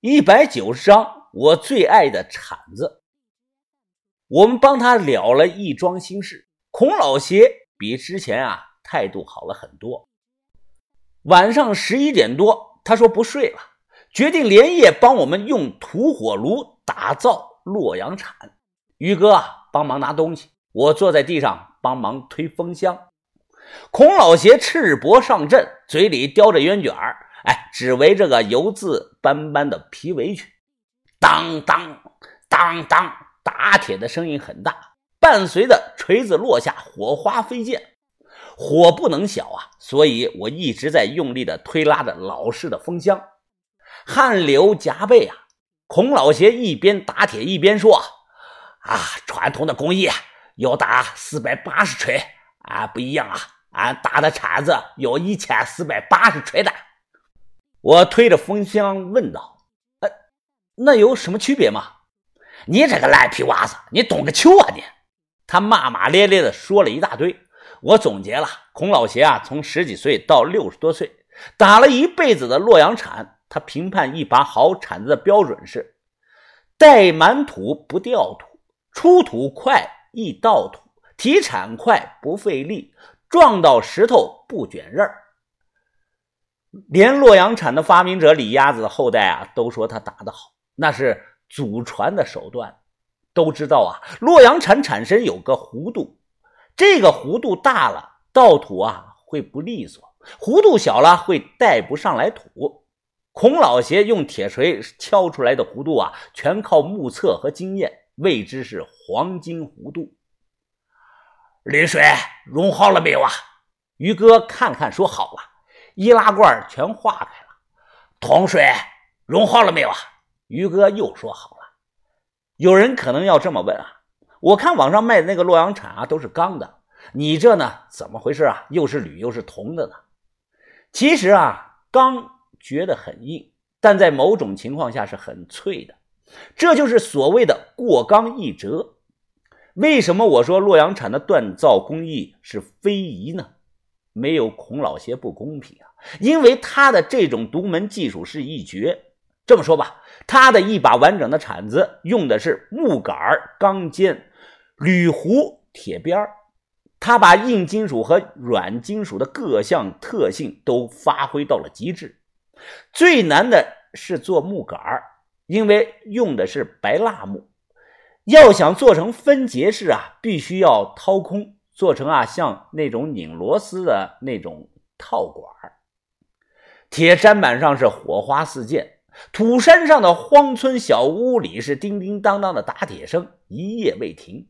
一百九十章，我最爱的铲子。我们帮他了了一桩心事。孔老邪比之前啊态度好了很多。晚上十一点多，他说不睡了，决定连夜帮我们用土火炉打造洛阳铲。于哥啊帮忙拿东西，我坐在地上帮忙推风箱。孔老邪赤膊上阵，嘴里叼着烟卷儿。哎，只为这个油渍斑斑的皮围裙，当当当当，打铁的声音很大，伴随着锤子落下，火花飞溅，火不能小啊！所以我一直在用力的推拉着老式的风箱，汗流浃背啊！孔老邪一边打铁一边说：“啊，传统的工艺要打四百八十锤，啊，不一样啊，俺打的铲子有一千四百八十锤的。”我推着风箱问道：“哎，那有什么区别吗？”你这个烂皮娃子，你懂个球啊你！他骂骂咧咧的说了一大堆。我总结了，孔老邪啊，从十几岁到六十多岁，打了一辈子的洛阳铲。他评判一把好铲子的标准是：带满土不掉土，出土快易倒土，提铲快不费力，撞到石头不卷刃儿。连洛阳铲的发明者李鸭子的后代啊，都说他打得好，那是祖传的手段。都知道啊，洛阳铲产生有个弧度，这个弧度大了，倒土啊会不利索；弧度小了，会带不上来土。孔老邪用铁锤敲出来的弧度啊，全靠目测和经验，谓之是黄金弧度。沥水融好了没有啊？于哥看看说好了。易拉罐全化开了，桶水融化了没有啊？于哥又说好了。有人可能要这么问啊，我看网上卖的那个洛阳铲啊，都是钢的，你这呢，怎么回事啊？又是铝又是铜的呢？其实啊，钢觉得很硬，但在某种情况下是很脆的，这就是所谓的过钢易折。为什么我说洛阳铲的锻造工艺是非遗呢？没有孔老邪不公平啊！因为他的这种独门技术是一绝。这么说吧，他的一把完整的铲子用的是木杆、钢尖、铝弧、铁边他把硬金属和软金属的各项特性都发挥到了极致。最难的是做木杆因为用的是白蜡木，要想做成分节式啊，必须要掏空，做成啊像那种拧螺丝的那种套管铁砧板上是火花四溅，土山上的荒村小屋里是叮叮当当的打铁声，一夜未停。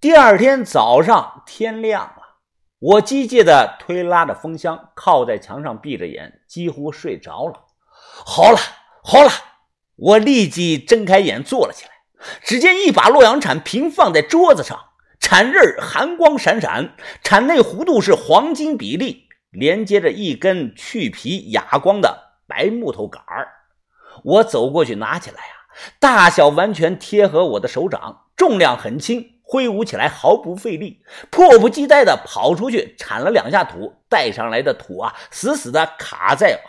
第二天早上天亮了，我机械的推拉着风箱，靠在墙上闭着眼，几乎睡着了。好了，好了，我立即睁开眼坐了起来。只见一把洛阳铲平放在桌子上，铲刃寒光闪闪，铲内弧度是黄金比例。连接着一根去皮哑光的白木头杆儿，我走过去拿起来啊，大小完全贴合我的手掌，重量很轻，挥舞起来毫不费力，迫不及待地跑出去铲了两下土，带上来的土啊，死死地卡在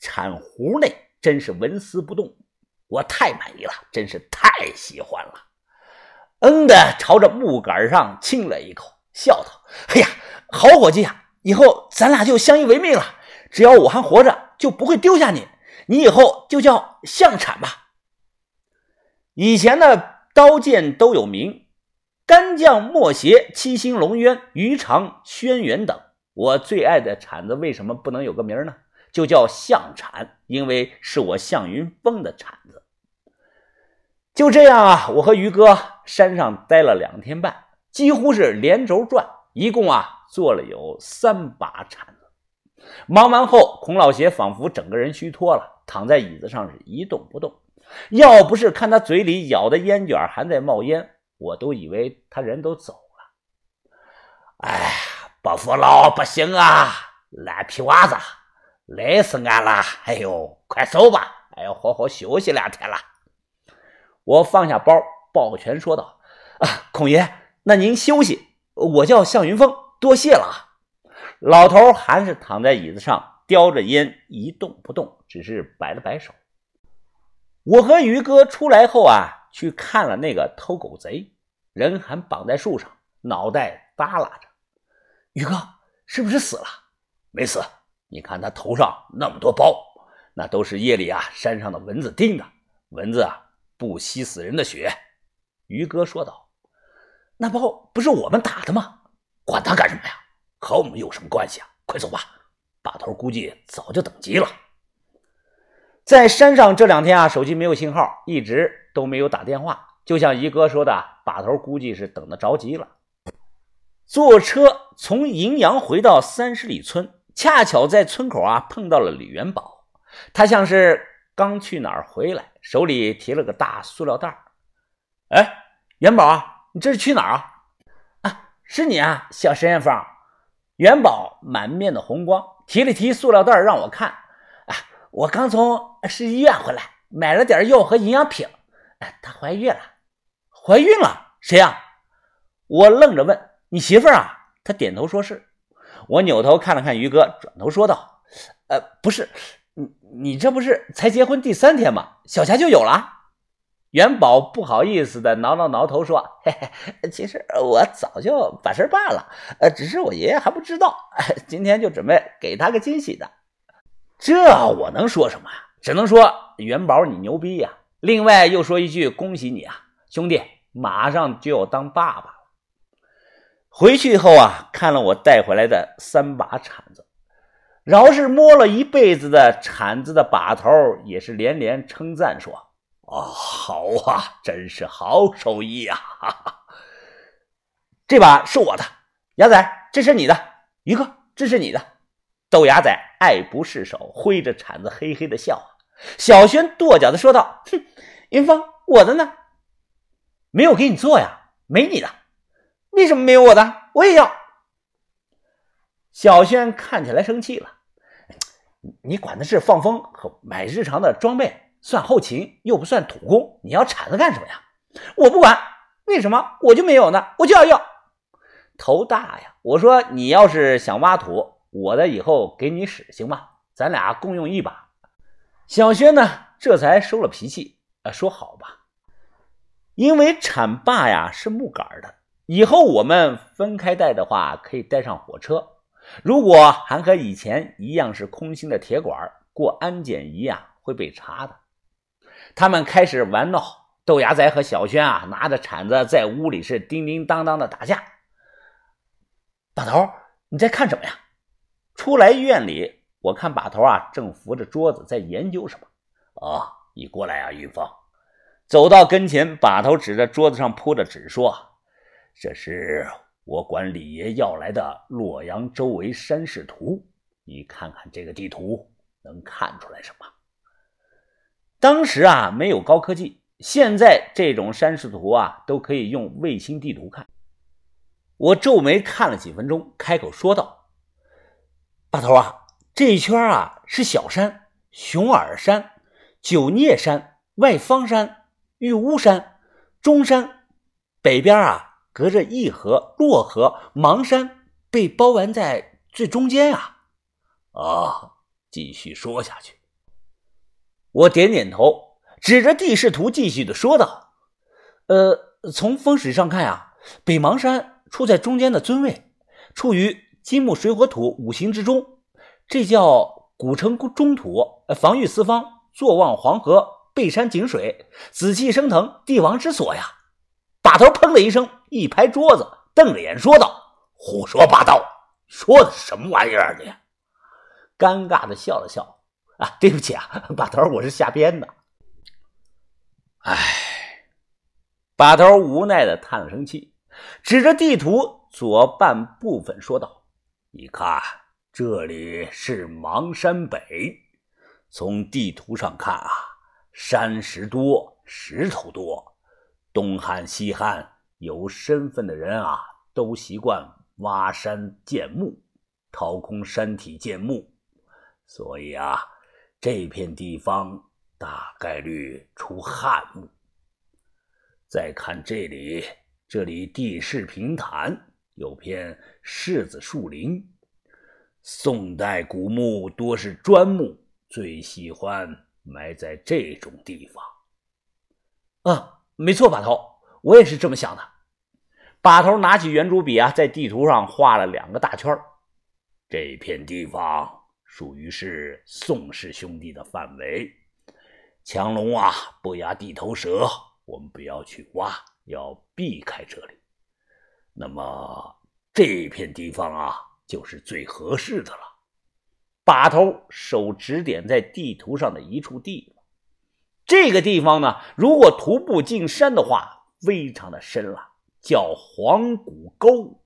铲壶内，真是纹丝不动。我太满意了，真是太喜欢了。嗯的朝着木杆上亲了一口，笑道：“哎呀，好伙计呀！”以后咱俩就相依为命了，只要我还活着，就不会丢下你。你以后就叫相产吧。以前的刀剑都有名，干将莫邪、七星龙渊、鱼肠轩辕等。我最爱的铲子为什么不能有个名呢？就叫相铲，因为是我向云峰的铲子。就这样啊，我和于哥山上待了两天半，几乎是连轴转，一共啊。做了有三把铲子，忙完后，孔老邪仿佛整个人虚脱了，躺在椅子上是一动不动。要不是看他嘴里咬的烟卷还在冒烟，我都以为他人都走了。哎，不服老不行啊，烂皮娃子，累死俺了！哎呦，快走吧，哎要好好休息两天了。我放下包，抱拳说道：“啊，孔爷，那您休息，我叫向云峰。”多谢了，老头还是躺在椅子上叼着烟一动不动，只是摆了摆手。我和于哥出来后啊，去看了那个偷狗贼，人还绑在树上，脑袋耷拉着。于哥是不是死了？没死，你看他头上那么多包，那都是夜里啊山上的蚊子叮的。蚊子啊不吸死人的血。于哥说道：“那包不是我们打的吗？管他干什么呀？和我们有什么关系啊？快走吧，把头估计早就等急了。在山上这两天啊，手机没有信号，一直都没有打电话。就像一哥说的，把头估计是等得着急了。坐车从荥阳回到三十里村，恰巧在村口啊碰到了李元宝，他像是刚去哪儿回来，手里提了个大塑料袋哎，元宝，你这是去哪儿啊？是你啊，小沈艳芳。元宝满面的红光，提了提塑料袋让我看。啊，我刚从市医院回来，买了点药和营养品。哎，她怀孕了，怀孕了？谁呀？我愣着问。你媳妇儿啊？他点头说是。我扭头看了看于哥，转头说道：“呃，不是，你你这不是才结婚第三天吗？小霞就有了。”元宝不好意思的挠挠挠头说：“嘿嘿，其实我早就把事办了，呃，只是我爷爷还不知道，今天就准备给他个惊喜的。这我能说什么呀？只能说元宝你牛逼呀！另外又说一句恭喜你啊，兄弟，马上就要当爸爸了。回去以后啊，看了我带回来的三把铲子，饶是摸了一辈子的铲子的把头，也是连连称赞说。”哦，好啊，真是好手艺啊！哈哈，这把是我的，牙仔，这是你的，于哥，这是你的。豆芽仔爱不释手，挥着铲子嘿嘿的笑。小轩跺脚的说道：“哼，云峰，我的呢？没有给你做呀，没你的。为什么没有我的？我也要。”小轩看起来生气了，你管的是放风和买日常的装备。算后勤又不算土工，你要铲子干什么呀？我不管，为什么我就没有呢？我就要要，头大呀！我说你要是想挖土，我的以后给你使行吗？咱俩共用一把。小轩呢，这才收了脾气，啊，说好吧。因为铲把呀是木杆的，以后我们分开带的话，可以带上火车。如果还和以前一样是空心的铁管，过安检仪啊会被查的。他们开始玩闹，豆芽仔和小轩啊，拿着铲子在屋里是叮叮当当的打架。把头，你在看什么呀？出来院里，我看把头啊，正扶着桌子在研究什么。哦，你过来啊，云峰。走到跟前，把头指着桌子上铺的纸说：“这是我管李爷要来的洛阳周围山势图，你看看这个地图，能看出来什么？”当时啊，没有高科技，现在这种山势图啊，都可以用卫星地图看。我皱眉看了几分钟，开口说道：“把头啊，这一圈啊是小山、熊耳山、九聂山、外方山、玉乌山、中山，北边啊隔着义河、洛河、邙山，被包围在最中间啊。”啊，继续说下去。我点点头，指着地势图继续的说道：“呃，从风水上看呀，北邙山处在中间的尊位，处于金木水火土五行之中，这叫古城中土，防御四方，坐望黄河，背山井水，紫气升腾，帝王之所呀！”把头砰的一声，一拍桌子，瞪着眼说道：“胡说八道，说的什么玩意儿？你！”尴尬的笑了笑。啊，对不起啊，把头，我是瞎编的。唉，把头无奈的叹了声气，指着地图左半部分说道：“你看，这里是邙山北。从地图上看啊，山石多，石头多。东汉、西汉有身份的人啊，都习惯挖山建墓，掏空山体建墓，所以啊。”这片地方大概率出汉墓。再看这里，这里地势平坦，有片柿子树林。宋代古墓多是砖木，最喜欢埋在这种地方。啊，没错，把头，我也是这么想的。把头拿起圆珠笔啊，在地图上画了两个大圈这片地方属于是宋氏兄弟的范围。强龙啊，不压地头蛇，我们不要去挖，要避开这里。那么这片地方啊，就是最合适的了。把头手指点在地图上的一处地方，这个地方呢，如果徒步进山的话，非常的深了，叫黄谷沟。